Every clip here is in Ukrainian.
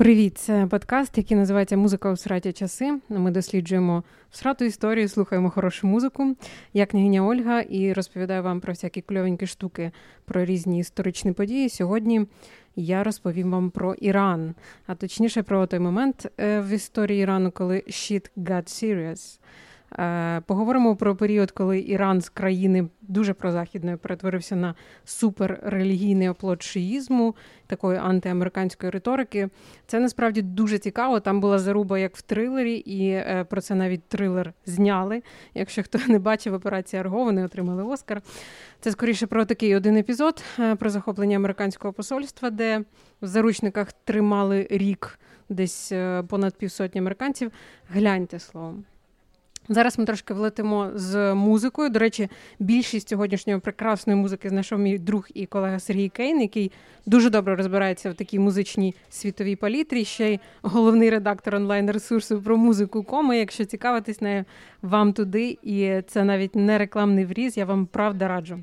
Привіт, це подкаст, який називається Музика у сраті часи. Ми досліджуємо всрату історію, слухаємо хорошу музику. Я княгиня Ольга і розповідаю вам про всякі кльовенькі штуки, про різні історичні події. Сьогодні я розповім вам про Іран, а точніше про той момент е, в історії Ірану, коли shit got serious. Е, поговоримо про період, коли Іран з країни дуже прозахідної перетворився на суперрелігійний оплот шиїзму, такої антиамериканської риторики. Це насправді дуже цікаво. Там була заруба як в трилері, і е, про це навіть трилер зняли. Якщо хто не бачив операції Арго, вони отримали Оскар. Це скоріше про такий один епізод е, про захоплення американського посольства, де в заручниках тримали рік десь понад півсотні американців. Гляньте словом. Зараз ми трошки влетимо з музикою. До речі, більшість сьогоднішньої прекрасної музики знайшов мій друг і колега Сергій Кейн, який дуже добре розбирається в такій музичній світовій палітрі. Ще й головний редактор онлайн-ресурсу про музику коми. Якщо цікавитись нею, вам туди. І це навіть не рекламний вріз. Я вам правда раджу.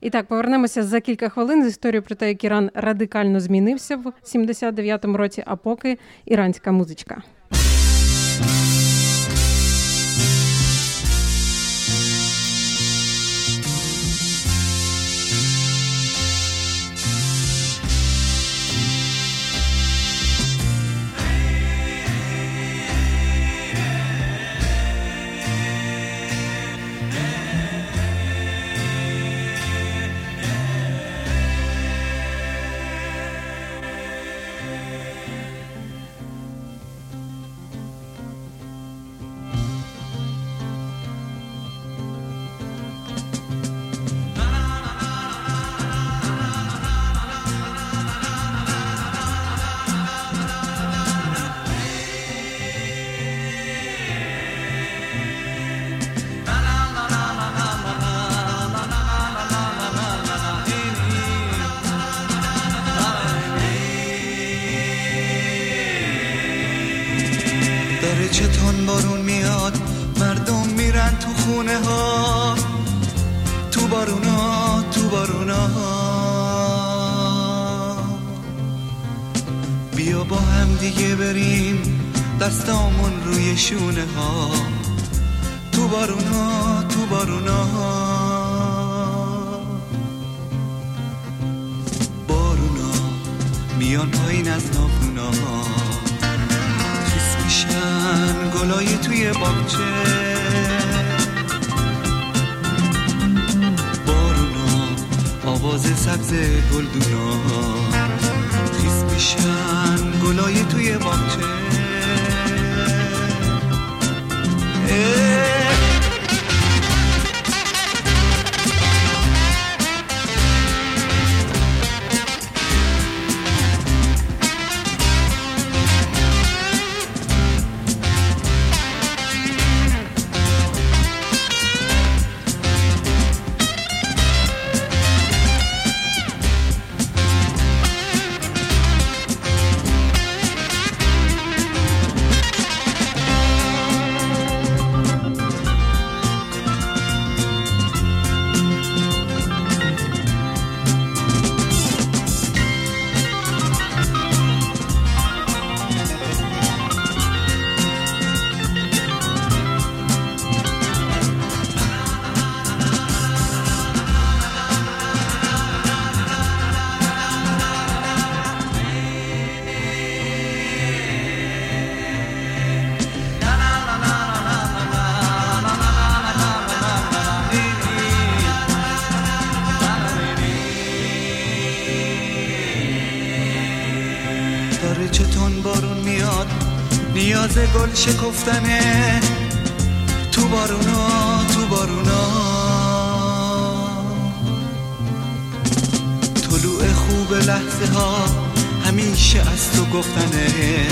І так, повернемося за кілька хвилин з історією про те, як Іран радикально змінився в 79-му році, а поки іранська музичка. باغچه بارونا آواز سبز گلدونا خیس میشن گلای توی باغچه تو بارونا تو بارونا. طلوع خوب لحظه ها همیشه از تو گفتنه.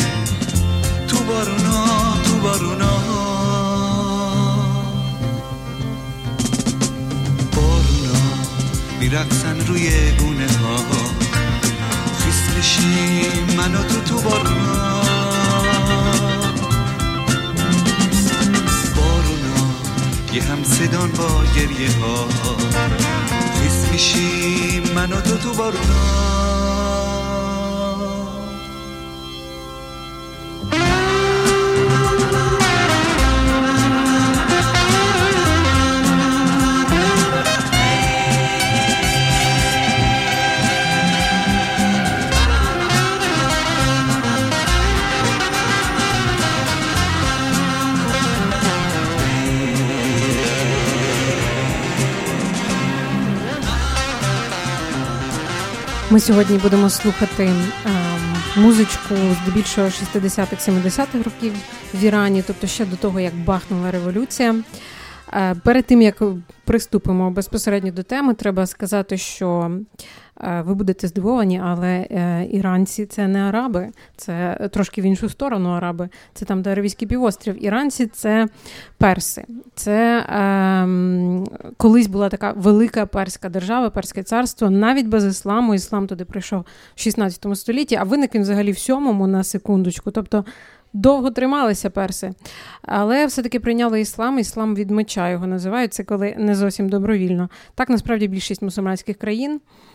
تو بارونا تو بارونا. بارونا میرقصن روی گونه ها خیس بشیم من و تو تو بارونا. یه هم صدان با گریه ها. خیس میشیم من و تو تو بارونا Ми сьогодні будемо слухати е, музичку здебільшого 60-х, 70-х років в Ірані, тобто ще до того, як бахнула революція. Е, перед тим як приступимо безпосередньо до теми, треба сказати, що ви будете здивовані, але е, іранці це не араби, це трошки в іншу сторону араби. Це там, де Аравійський півострів. Іранці це перси. Це е, колись була така велика перська держава, перське царство, навіть без ісламу. Іслам туди прийшов в 16 столітті, а виник він взагалі в сьомому на секундочку. Тобто. Довго трималися перси, але все-таки прийняли іслам. Іслам від меча його називають це коли не зовсім добровільно. Так насправді більшість мусульманських країн Е,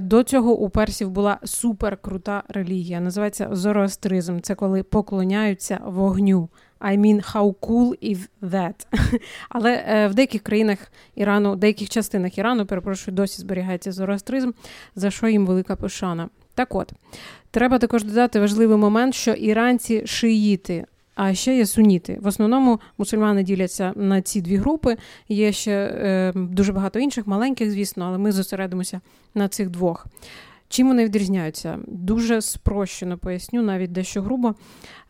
до цього у персів була суперкрута релігія. Називається зороастризм. Це коли поклоняються вогню. I mean, how cool is that? Але е, в деяких країнах Ірану, в деяких частинах Ірану, перепрошую, досі зберігається зороастризм, за що їм велика пошана. Так от, треба також додати важливий момент, що іранці шиїти, а ще є суніти. В основному мусульмани діляться на ці дві групи. Є ще е, дуже багато інших, маленьких, звісно, але ми зосередимося на цих двох. Чим вони відрізняються? Дуже спрощено поясню, навіть дещо грубо.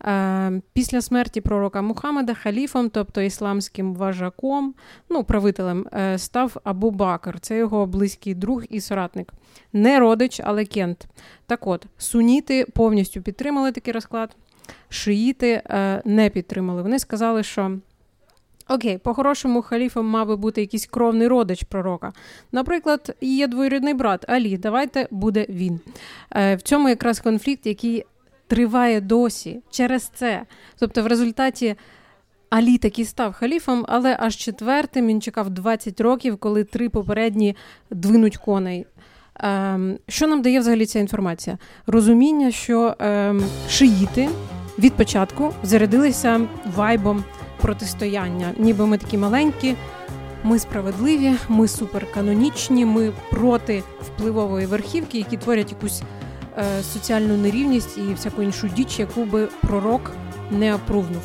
Е, після смерті пророка Мухаммеда халіфом, тобто ісламським важаком, ну, правителем, е, став Абу Бакр. Це його близький друг і соратник. Не родич, але кент. Так от, суніти повністю підтримали такий розклад шиїти е, не підтримали. Вони сказали, що. Окей, по-хорошому, халіфом мав би бути якийсь кровний родич пророка. Наприклад, є двоюрідний брат Алі, давайте буде він. Е, в цьому якраз конфлікт, який триває досі через це. Тобто, в результаті Алі таки став халіфом, але аж четвертим він чекав 20 років, коли три попередні двинуть коней. Ем, що нам дає взагалі ця інформація? Розуміння, що ем, шиїти від початку зарядилися вайбом протистояння. Ніби ми такі маленькі, ми справедливі, ми суперканонічні, ми проти впливової верхівки, які творять якусь е, соціальну нерівність і всяку іншу діч, яку би пророк не опрувнув.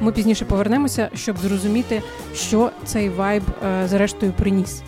Ми пізніше повернемося, щоб зрозуміти, що цей вайб е, зрештою приніс.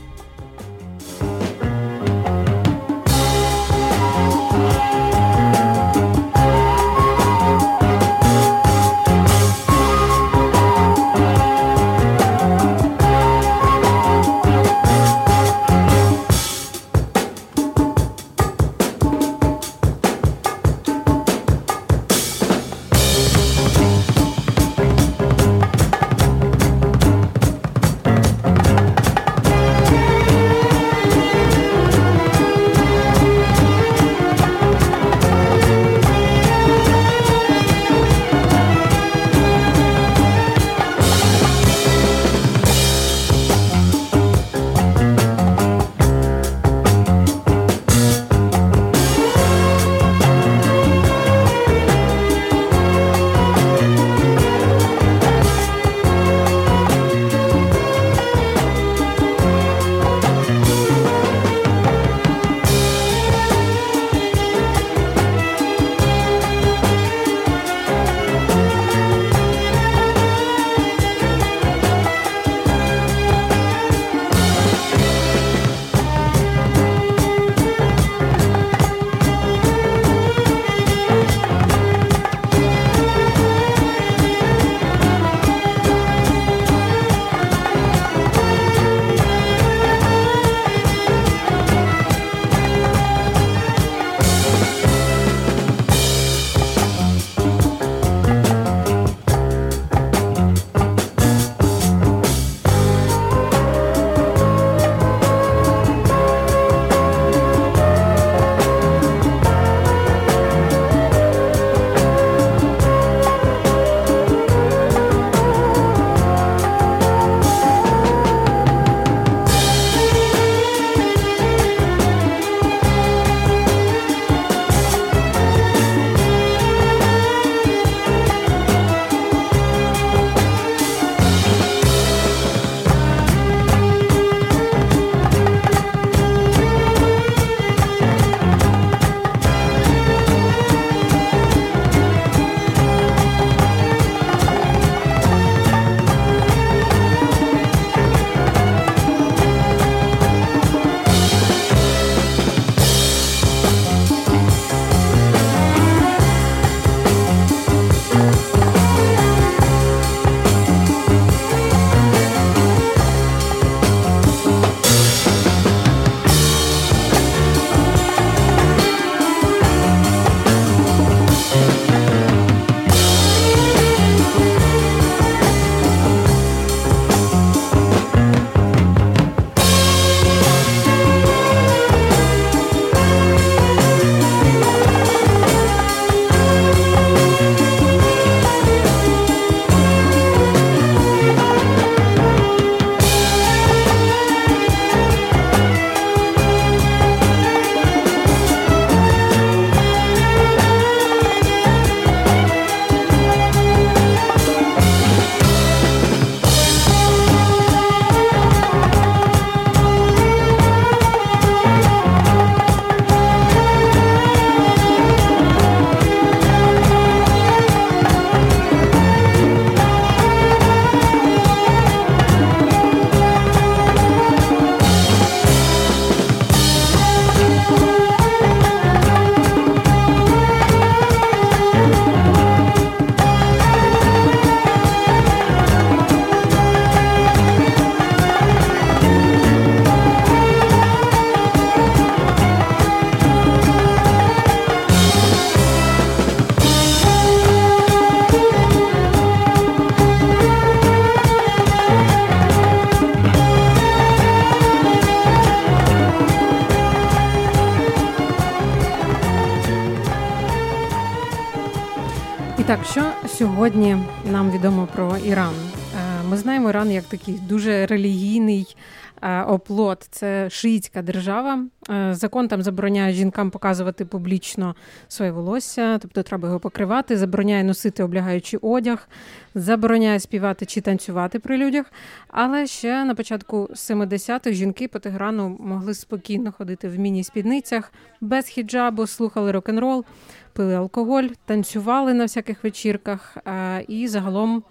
Е, Іран як такий дуже релігійний е, оплот. Це шиїцька держава. Е, закон там забороняє жінкам показувати публічно своє волосся, тобто треба його покривати, забороняє носити облягаючий одяг, забороняє співати чи танцювати при людях. Але ще на початку 70-х жінки по Теграну могли спокійно ходити в міні-спідницях без хіджабу, слухали рок-н-рол пили алкоголь, танцювали на всяких вечірках і загалом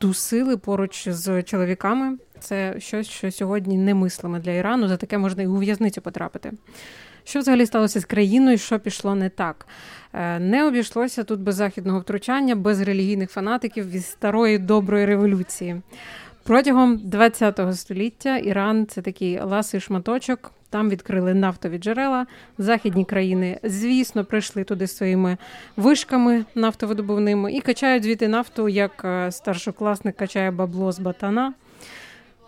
тусили поруч з чоловіками. Це щось, що сьогодні немислиме для Ірану. За таке можна і у в'язницю потрапити. Що взагалі сталося з країною, що пішло не так? Е, не обійшлося тут без західного втручання, без релігійних фанатиків від старої доброї революції. Протягом ХХ століття Іран це такий ласий шматочок. Там відкрили нафтові джерела. Західні країни, звісно, прийшли туди своїми вишками нафтовидобувними і качають звідти нафту, як е, старшокласник качає бабло з батана.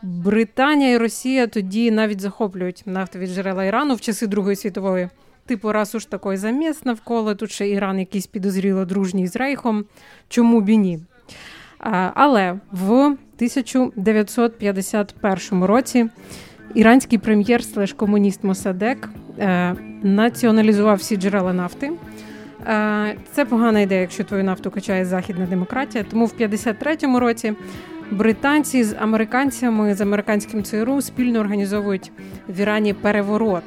Британія і Росія тоді навіть захоплюють нафтові джерела Ірану в часи Другої світової. Типу, раз уж такий заміс навколо, тут ще Іран якийсь підозріло дружній з Рейхом. Чому б і ні? Але в 1951 році іранський прем'єр слеш комуніст Мосадек е, націоналізував всі джерела нафти. Е, це погана ідея, якщо твою нафту качає західна демократія. Тому в 53-му році британці з американцями з американським ЦРУ спільно організовують в Ірані переворот,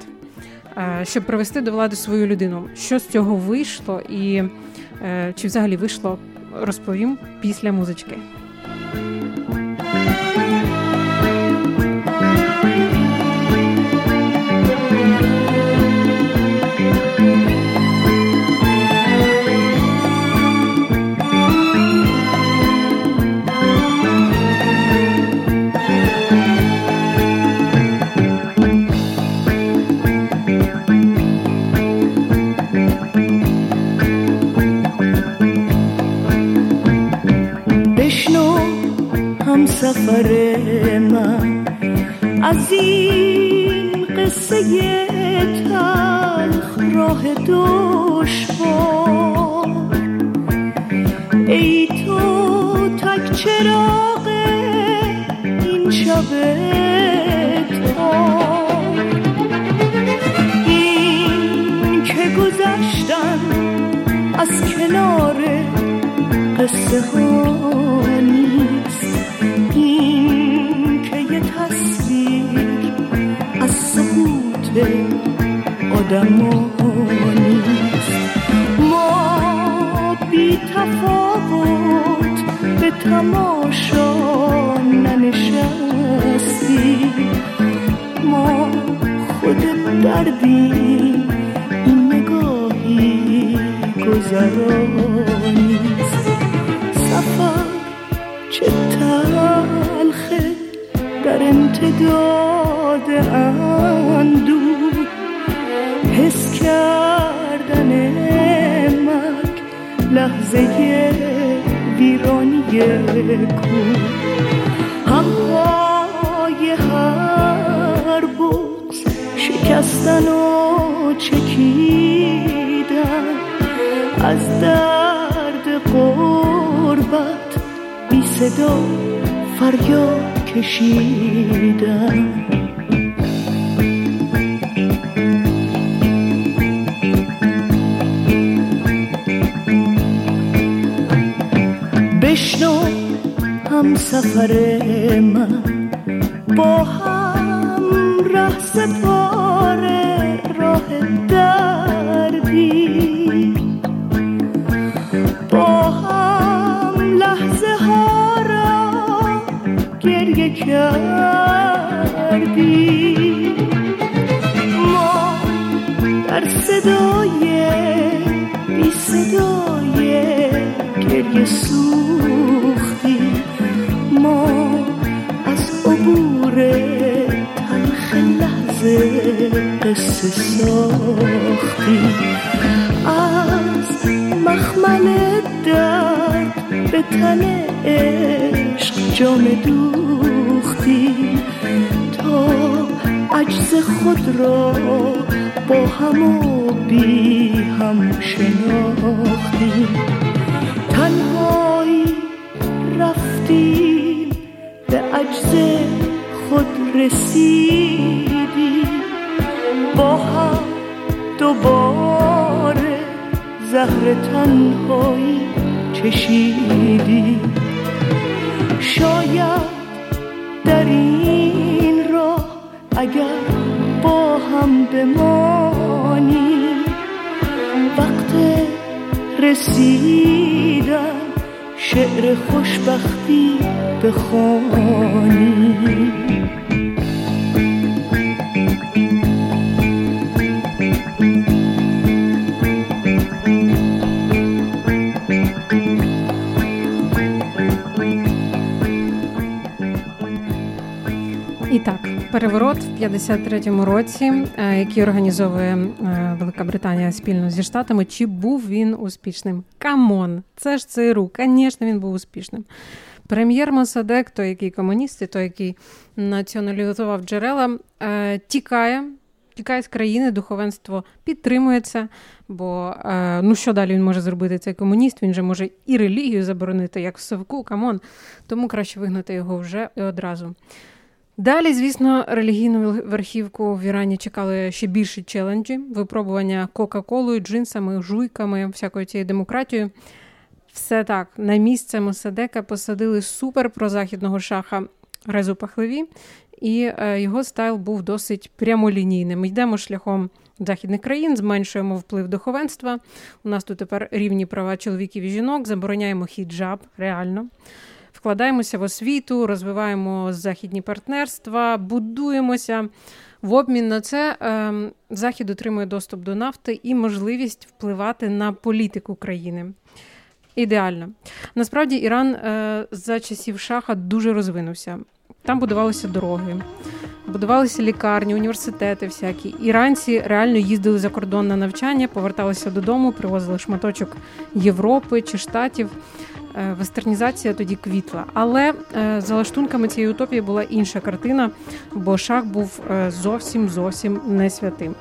е, щоб привести до влади свою людину. Що з цього вийшло, і чи взагалі вийшло, розповім після музички. سفر من از این قصه تلخ راه دشوار. ای تو تک چراغ این شب این که گذشتن از کنار قصه ها. آدمانیست. ما بی تفاوت به تماشا ننشستی ما خود دردی این نگاهی گذرانیست. سفر چه تلخه در امتداد اندو حس کردن مرگ لحظه ویرانی کو همهای هر بوز شکستن و چکیدن. از درد قربت بی صدا فریاد کشیدن. بشنو هم سفر من با هم ره سپاره راه دردی با هم لحظه ها را گریه کردی ما در صدای بی صدای گریه سوختی. ما از عبور تلخ لحظه قصه ساختی. از مخمل درد به تن عشق جام دوختی. تا عجز خود را با هم و بی هم شناختی. گفتیم به عجز خود رسیدی با هم دوباره زهر تنهایی چشیدی شاید در این راه اگر با هم بمانی وقت رسیدن شعر خوشبختی بخوانی І так, переворот в 53-му році, е, який організовує е, Велика Британія спільно зі штатами. Чи був він успішним? Come on, це ж ЦРУ. Звісно, він був успішним. Прем'єр Мосадек, той, який комуніст, той, який націоналізував джерела, е, тікає. Тікає з країни, духовенство підтримується, бо ну що далі він може зробити цей комуніст? Він же може і релігію заборонити, як в Совку, come on. Тому краще вигнати його вже і одразу. Далі, звісно, релігійну верхівку в Ірані чекали ще більші челенджі, випробування Кока-Колою, джинсами, жуйками, всякою цією демократією. Все так, на місце Мосадека посадили супер прозахідного шаха Резу Пахлеві, і е, його стайл був досить прямолінійним. Ми йдемо шляхом західних країн, зменшуємо вплив духовенства. У нас тут тепер рівні права чоловіків і жінок, забороняємо хіджаб, реально вкладаємося в освіту, розвиваємо західні партнерства, будуємося. В обмін на це е, Захід отримує доступ до нафти і можливість впливати на політику країни. Ідеально. Насправді, Іран е, за часів шаха дуже розвинувся. Там будувалися дороги, будувалися лікарні, університети. всякі. Іранці реально їздили за кордон на навчання, поверталися додому, привозили шматочок Європи чи штатів. Е, вестернізація тоді квітла. Але е, за лаштунками цієї утопії була інша картина, бо шах був е, зовсім зовсім не святим.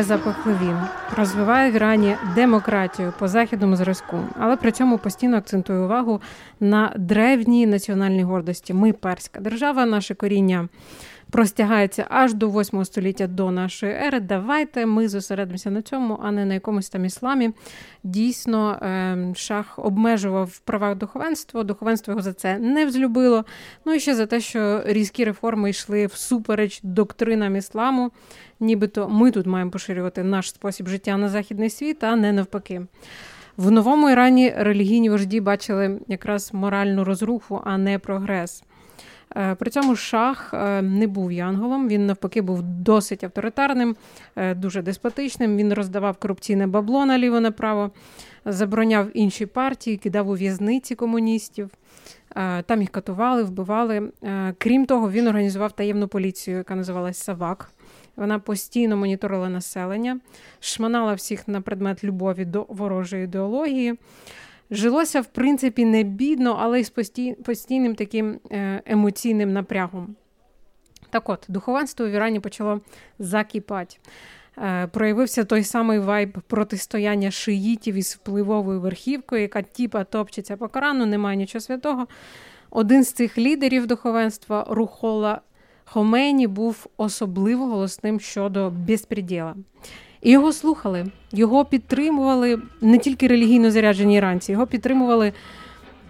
Отже, шах Реза розвиває в Ірані демократію по західному зразку, але при цьому постійно акцентує увагу на древній національній гордості. Ми перська держава, наше коріння простягається аж до 8 століття до нашої ери. Давайте ми зосередимося на цьому, а не на якомусь там ісламі. Дійсно, ем, шах обмежував в правах духовенства. Духовенство його за це не взлюбило. Ну і ще за те, що різкі реформи йшли всупереч доктринам ісламу. Нібито ми тут маємо поширювати наш спосіб життя на західний світ, а не навпаки. В новому Ірані релігійні вожді бачили якраз моральну розруху, а не прогрес. Е, при цьому шах е, не був янголом, він навпаки був досить авторитарним, е, дуже деспотичним. Він роздавав корупційне бабло наліво направо, забороняв інші партії, кидав у в'язниці комуністів. Там їх катували, вбивали. Крім того, він організував таємну поліцію, яка називалась Савак. Вона постійно моніторила населення, шманала всіх на предмет любові до ворожої ідеології. Жилося, в принципі, не бідно, але й з постійним таким е, емоційним напрягом. Так от, духовенство в Ірані почало закіпати. Е, проявився той самий вайб протистояння шиїтів із впливовою верхівкою, яка тіпа топчеться по Корану, немає нічого святого. Один з цих лідерів духовенства, Рухола Хомейні, був особливо голосним щодо безпреділа. І його слухали, його підтримували не тільки релігійно заряджені іранці, його підтримували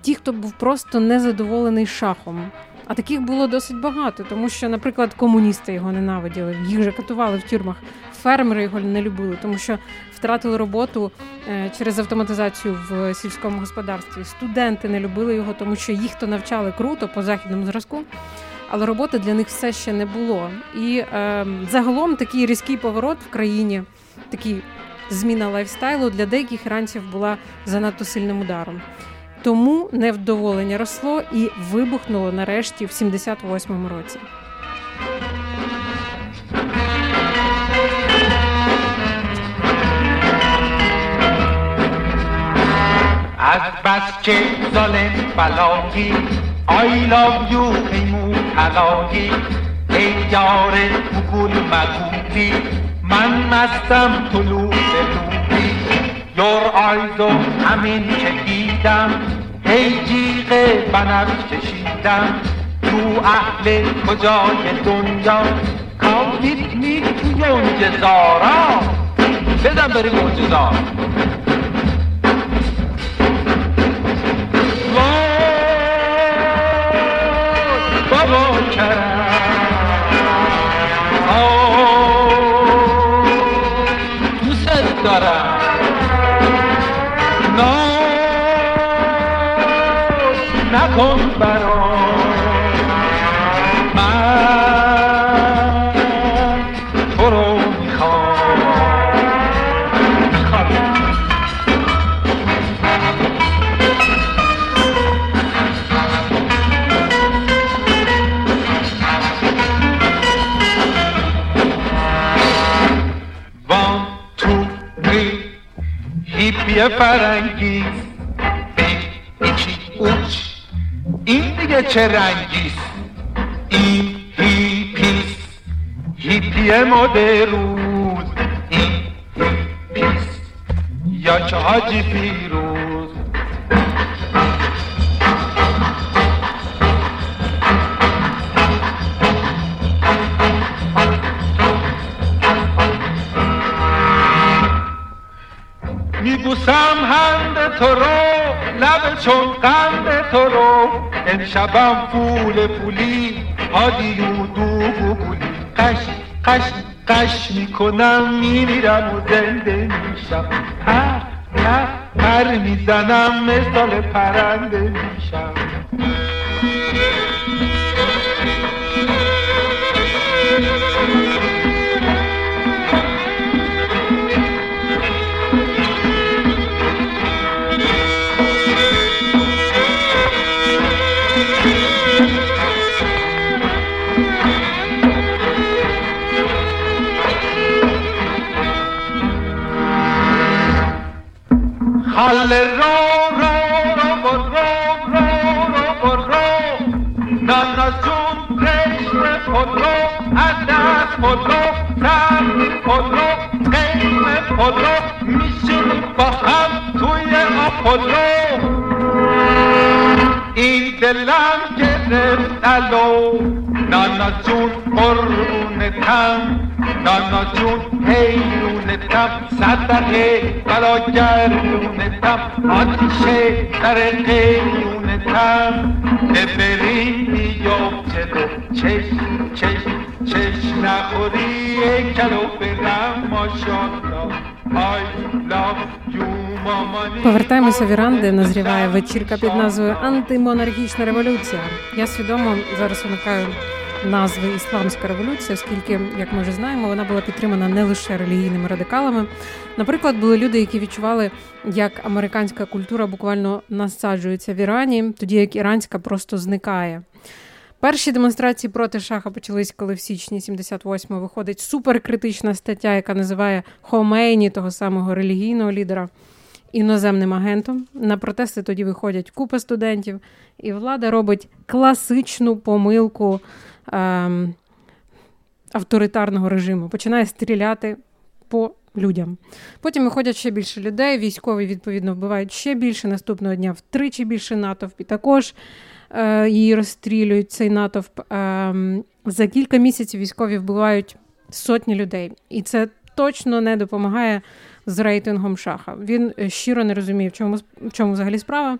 ті, хто був просто незадоволений шахом. А таких було досить багато, тому що, наприклад, комуністи його ненавиділи, їх же катували в тюрмах. Фермери його не любили, тому що втратили роботу е, через автоматизацію в сільському господарстві. Студенти не любили його, тому що їх то навчали круто по західному зразку, але роботи для них все ще не було. І е, загалом такий різкий поворот в країні такий зміна лайфстайлу для деяких іранців була занадто сильним ударом. Тому невдоволення росло і вибухнуло нарешті в 78-му році. از بس که ظالم بلایی I love you ای مو ای یار مگول مگولی من مستم طلوع لوبی یور آیزو همین که دیدم هی جیغ بنفش کشیدم تو اهل کجای دنیا کاویت می توی اونجه زارا بزن بریم اونجه ناز نکن برام من تو رو می‌خوام. وان تو بی هیپی فرنگ. چه رنگیست. این هیپیس هیپی مدروز این هیپیس. یا چه حاجی پیروز امشبم فول پولی هادی و دو بولی قش قش قش می‌کنم میمیرم و زنده میشم. پر پر پر می‌زنم مثال پرنده میشم. جون قرون تن دانا جون حیرون Nittam Saturday, Kalojar, Nittam Otishe, Saturday, Nittam Eberi, Yopchedo, Chesh, Chesh, Chesh, Nahori, Kalopena, Moshoto. Повертаємося в Іран, де назріває вечірка під назвою Антимонархічна революція. Я свідомо зараз уникаю назви Ісламська революція, оскільки, як ми вже знаємо, вона була підтримана не лише релігійними радикалами. Наприклад, були люди, які відчували, як американська культура буквально насаджується в Ірані, тоді як іранська просто зникає. Перші демонстрації проти шаха почались, коли в січні 78-го виходить суперкритична стаття, яка називає Хомейні, того самого релігійного лідера, іноземним агентом. На протести тоді виходять купа студентів, і влада робить класичну помилку авторитарного режиму, починає стріляти по людям. Потім виходять ще більше людей. Військові відповідно вбивають ще більше. Наступного дня втричі більше натовп. І також е, її розстрілюють цей натовп. Е, за кілька місяців військові вбивають сотні людей. І це точно не допомагає з рейтингом шаха. Він е, щиро не розуміє, в чому, в чому взагалі справа.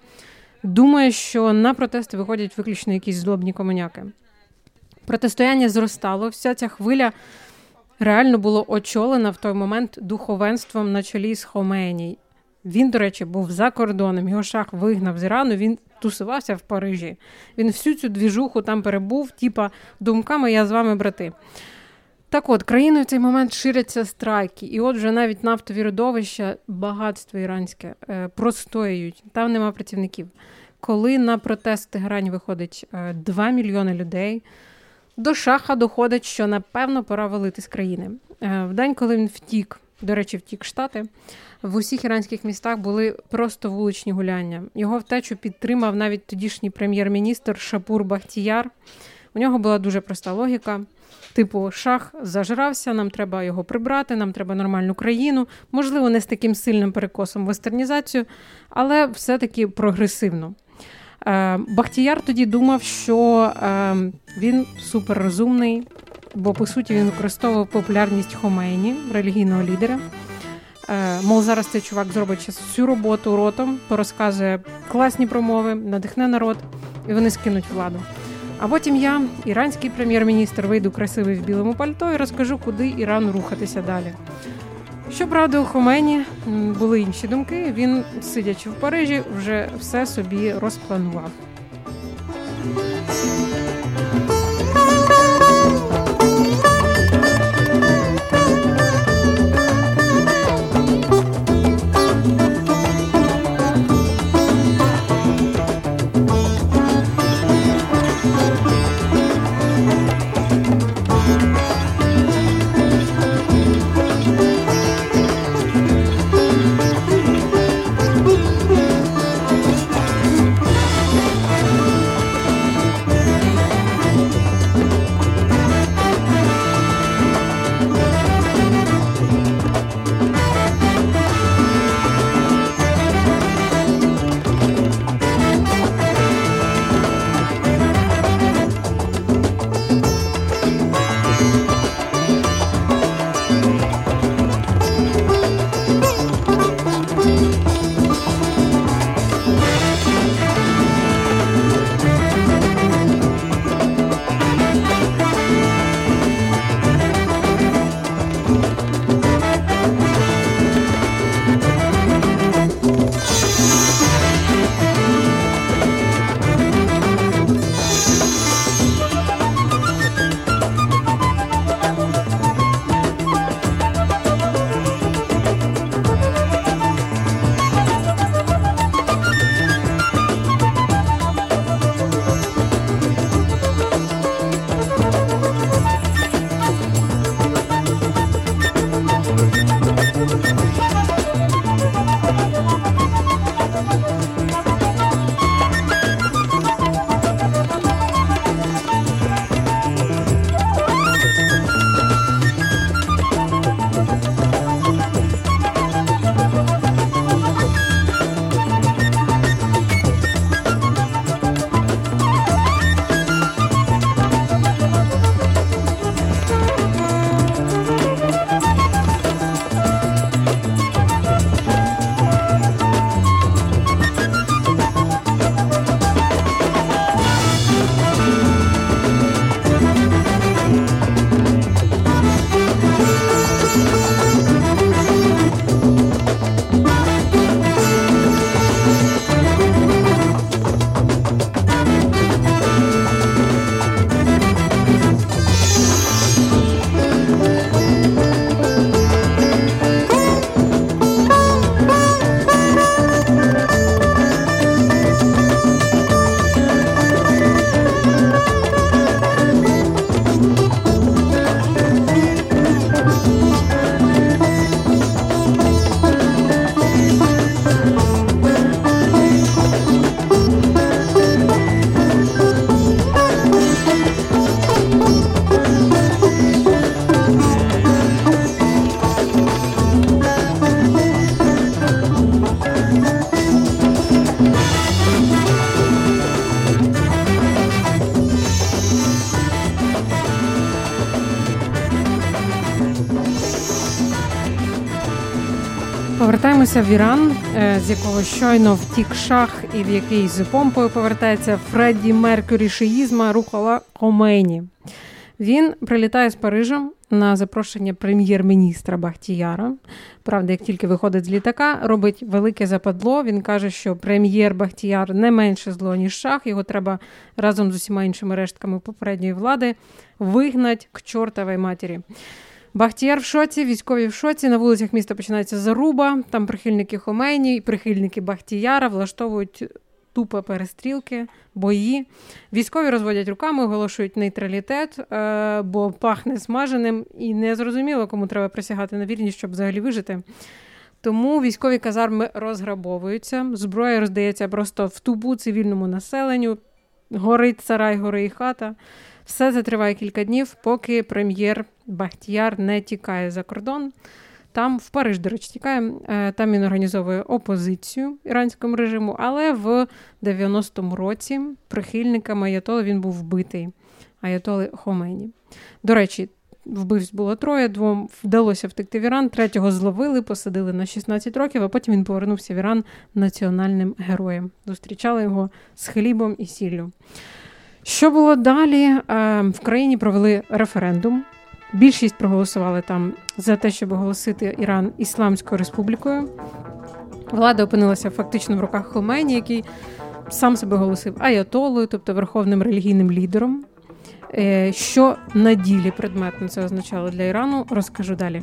Думає, що на протести виходять виключно якісь злобні комуняки. Протистояння зростало, вся ця хвиля реально було очолена в той момент духовенством на чолі з Хомені. Він, до речі, був за кордоном, його шах вигнав з Ірану, він тусувався в Парижі. Він всю цю двіжуху там перебув, типа думками я з вами брати. Так от, країною в цей момент ширяться страйки, і от вже навіть нафтові родовища, багатство іранське е, простоюють, там нема працівників. Коли на протест в Тегерані виходить 2 е, мільйони людей, до шаха доходить, що напевно пора валити з країни. Е, в день, коли він втік, до речі, втік штати, в усіх іранських містах були просто вуличні гуляння. Його втечу підтримав навіть тодішній прем'єр-міністр Шапур Бахтіяр. У нього була дуже проста логіка. Типу, шах зажрався, нам треба його прибрати, нам треба нормальну країну, можливо, не з таким сильним перекосом вестернізацію, але все-таки прогресивно. Е, Бахтіяр тоді думав, що е, він суперрозумний, бо по суті він використовував популярність Хомейні, релігійного лідера. Е, мов зараз цей чувак зробить всю роботу ротом, порозказує класні промови, надихне народ, і вони скинуть владу. А потім я, іранський прем'єр-міністр, вийду красивий в білому пальто і розкажу, куди Ірану рухатися далі. Щоправда, у Хомені були інші думки. Він, сидячи в Парижі, вже все собі розпланував. Повертаємося в Іран, е, з якого щойно втік шах, і в який з помпою повертається Фредді Меркюрі шиїзма Рухала Хомейні. Він прилітає з Парижа на запрошення прем'єр-міністра Бахтіяра. Правда, як тільки виходить з літака, робить велике западло. Він каже, що прем'єр Бахтіяр не менше зло, ніж шах. Його треба разом з усіма іншими рештками попередньої влади вигнать к чортовій матері. Бахтіяр в шоці, військові в шоці. На вулицях міста починається заруба. Там прихильники Хомейні, прихильники Бахтіяра влаштовують тупо перестрілки, бої. Військові розводять руками, оголошують нейтралітет, е, бо пахне смаженим, і не зрозуміло, кому треба присягати на вірність, щоб взагалі вижити. Тому військові казарми розграбовуються, зброя роздається просто в тубу цивільному населенню, горить сарай, гори і хата. Все це триває кілька днів, поки прем'єр Бахтіяр не тікає за кордон. Там в Париж, до речі, тікає. Е, там він організовує опозицію іранському режиму, але в 90-му році прихильниками Аятоли він був вбитий. Аятоли Хомейні. До речі, вбивць було троє, двом вдалося втекти в Іран, третього зловили, посадили на 16 років, а потім він повернувся в Іран національним героєм. Зустрічали його з хлібом і сіллю. Що було далі? Е, в країні провели референдум. Більшість проголосували там за те, щоб оголосити Іран Ісламською республікою. Влада опинилася фактично в руках Хомені, який сам себе оголосив аятолою, тобто верховним релігійним лідером. Е, що на ділі предметно це означало для Ірану, розкажу далі.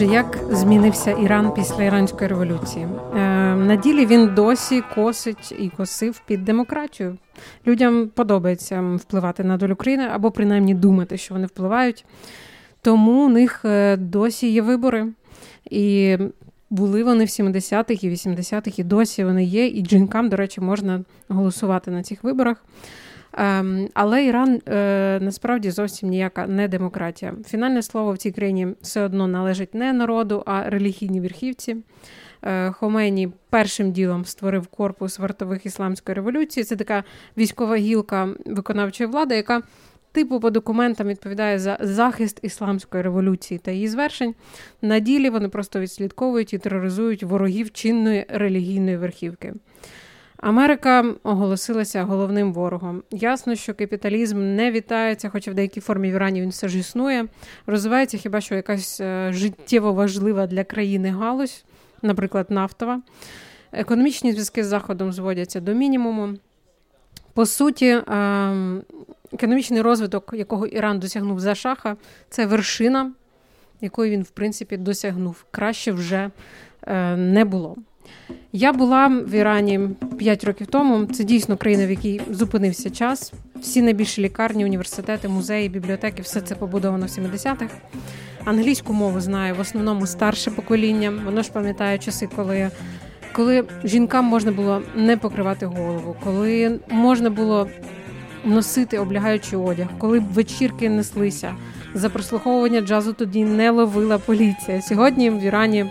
Отже, як змінився Іран після іранської революції? Е, на ділі він досі косить і косив під демократію. Людям подобається впливати на долю країни або принаймні думати, що вони впливають. Тому у них е, досі є вибори. І були вони в 70-х і 80-х, і досі вони є. І жінкам, до речі, можна голосувати на цих виборах. Ем, але Іран е, насправді зовсім ніяка не демократія. Фінальне слово в цій країні все одно належить не народу, а релігійній верхівці. Е, Хомейні першим ділом створив корпус вартових ісламської революції. Це така військова гілка виконавчої влади, яка типу по документам відповідає за захист ісламської революції та її звершень. На ділі вони просто відслідковують і тероризують ворогів чинної релігійної верхівки. Америка оголосилася головним ворогом. Ясно, що капіталізм не вітається, хоча в деякій формі в Ірані він все ж існує. Розвивається хіба що якась е, життєво важлива для країни галузь, наприклад, нафтова. Економічні зв'язки з Заходом зводяться до мінімуму. По суті, ем, економічний розвиток, якого Іран досягнув за шаха, це вершина, якої він, в принципі, досягнув. Краще вже е, не було. Я була в Ірані 5 років тому. Це дійсно країна, в якій зупинився час. Всі найбільші лікарні, університети, музеї, бібліотеки все це побудовано в 70-х. Англійську мову знає в основному старше покоління. Воно ж пам'ятає часи, коли коли жінкам можна було не покривати голову, коли можна було носити облягаючий одяг, коли вечірки неслися. За прослуховування джазу тоді не ловила поліція. Сьогодні в Ірані.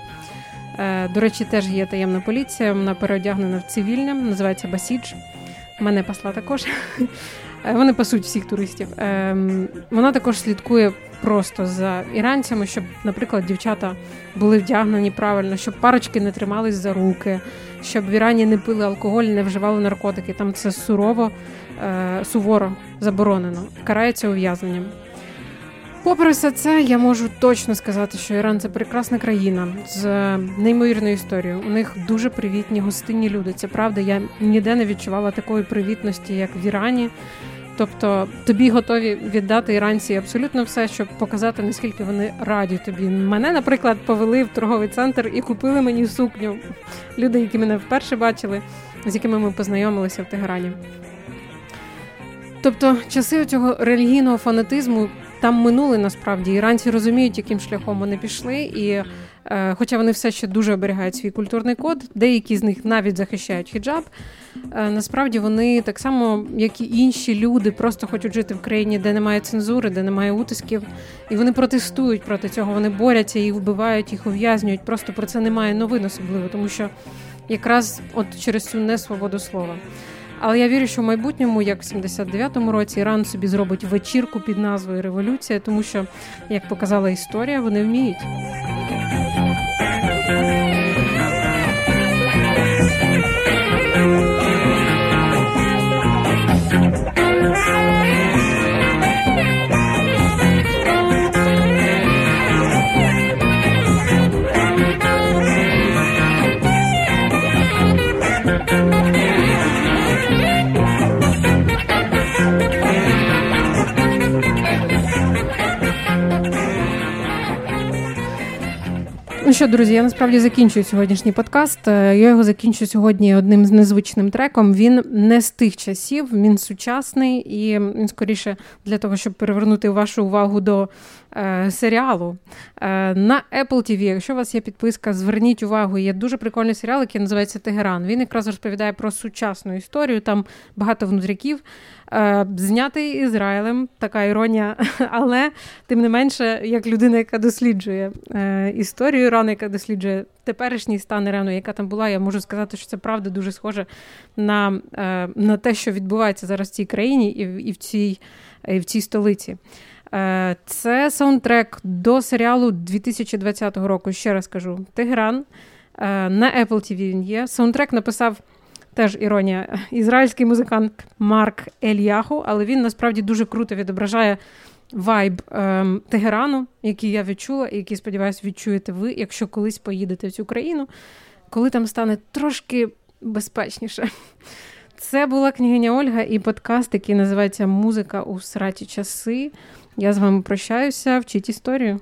Е, до речі, теж є таємна поліція. Вона переодягнена в цивільне, називається Басідж. Мене пасла також. Е, вони пасуть всіх туристів. Ем, вона також слідкує просто за іранцями, щоб, наприклад, дівчата були вдягнені правильно, щоб парочки не тримались за руки, щоб в Ірані не пили алкоголь, не вживали наркотики. Там це сурово, е, суворо заборонено. Карається ув'язненням. Попри все це, я можу точно сказати, що Іран це прекрасна країна з неймовірною історією. У них дуже привітні гостинні люди. Це правда, я ніде не відчувала такої привітності, як в Ірані. Тобто тобі готові віддати іранці абсолютно все, щоб показати, наскільки вони раді тобі. Мене, наприклад, повели в торговий центр і купили мені сукню. Люди, які мене вперше бачили, з якими ми познайомилися в Тегерані. Тобто, часи цього релігійного фанатизму там минули насправді. Іранці розуміють, яким шляхом вони пішли, і е, хоча вони все ще дуже оберігають свій культурний код, деякі з них навіть захищають хіджаб. Е, насправді вони так само, як і інші люди, просто хочуть жити в країні, де немає цензури, де немає утисків, і вони протестують проти цього. Вони борються, їх вбивають, їх ув'язнюють. Просто про це немає новин особливо, тому що якраз от через цю несвободу слова. Але я вірю, що в майбутньому, як в 79-му році, Іран собі зробить вечірку під назвою Революція, тому що, як показала історія, вони вміють. Що, друзі, я насправді закінчую сьогоднішній подкаст. Е, я його закінчу сьогодні одним з незвичним треком. Він не з тих часів, він сучасний і він скоріше для того, щоб перевернути вашу увагу до е, серіалу. Е, на Apple TV, якщо у вас є підписка, зверніть увагу. Є дуже прикольний серіал, який називається Тегеран. Він якраз розповідає про сучасну історію. Там багато внутряків. Е, знятий Ізраїлем, така іронія, але тим не менше, як людина, яка досліджує історію Ірану, яка досліджує теперішній стан Ірану, яка там була, я можу сказати, що це правда дуже схоже на на те, що відбувається зараз в цій країні і в, і в цій, і в цій столиці. Це саундтрек до серіалу 2020 року. Ще раз кажу: Тегеран. На Apple TV він є. Саундтрек написав теж іронія, ізраїльський музикант Марк Ельяху, але він насправді дуже круто відображає вайб ем, Тегерану, який я відчула, і який, сподіваюся, відчуєте ви, якщо колись поїдете в цю країну, коли там стане трошки безпечніше. Це була княгиня Ольга і подкаст, який називається Музика у сраті часи. Я з вами прощаюся. Вчіть історію.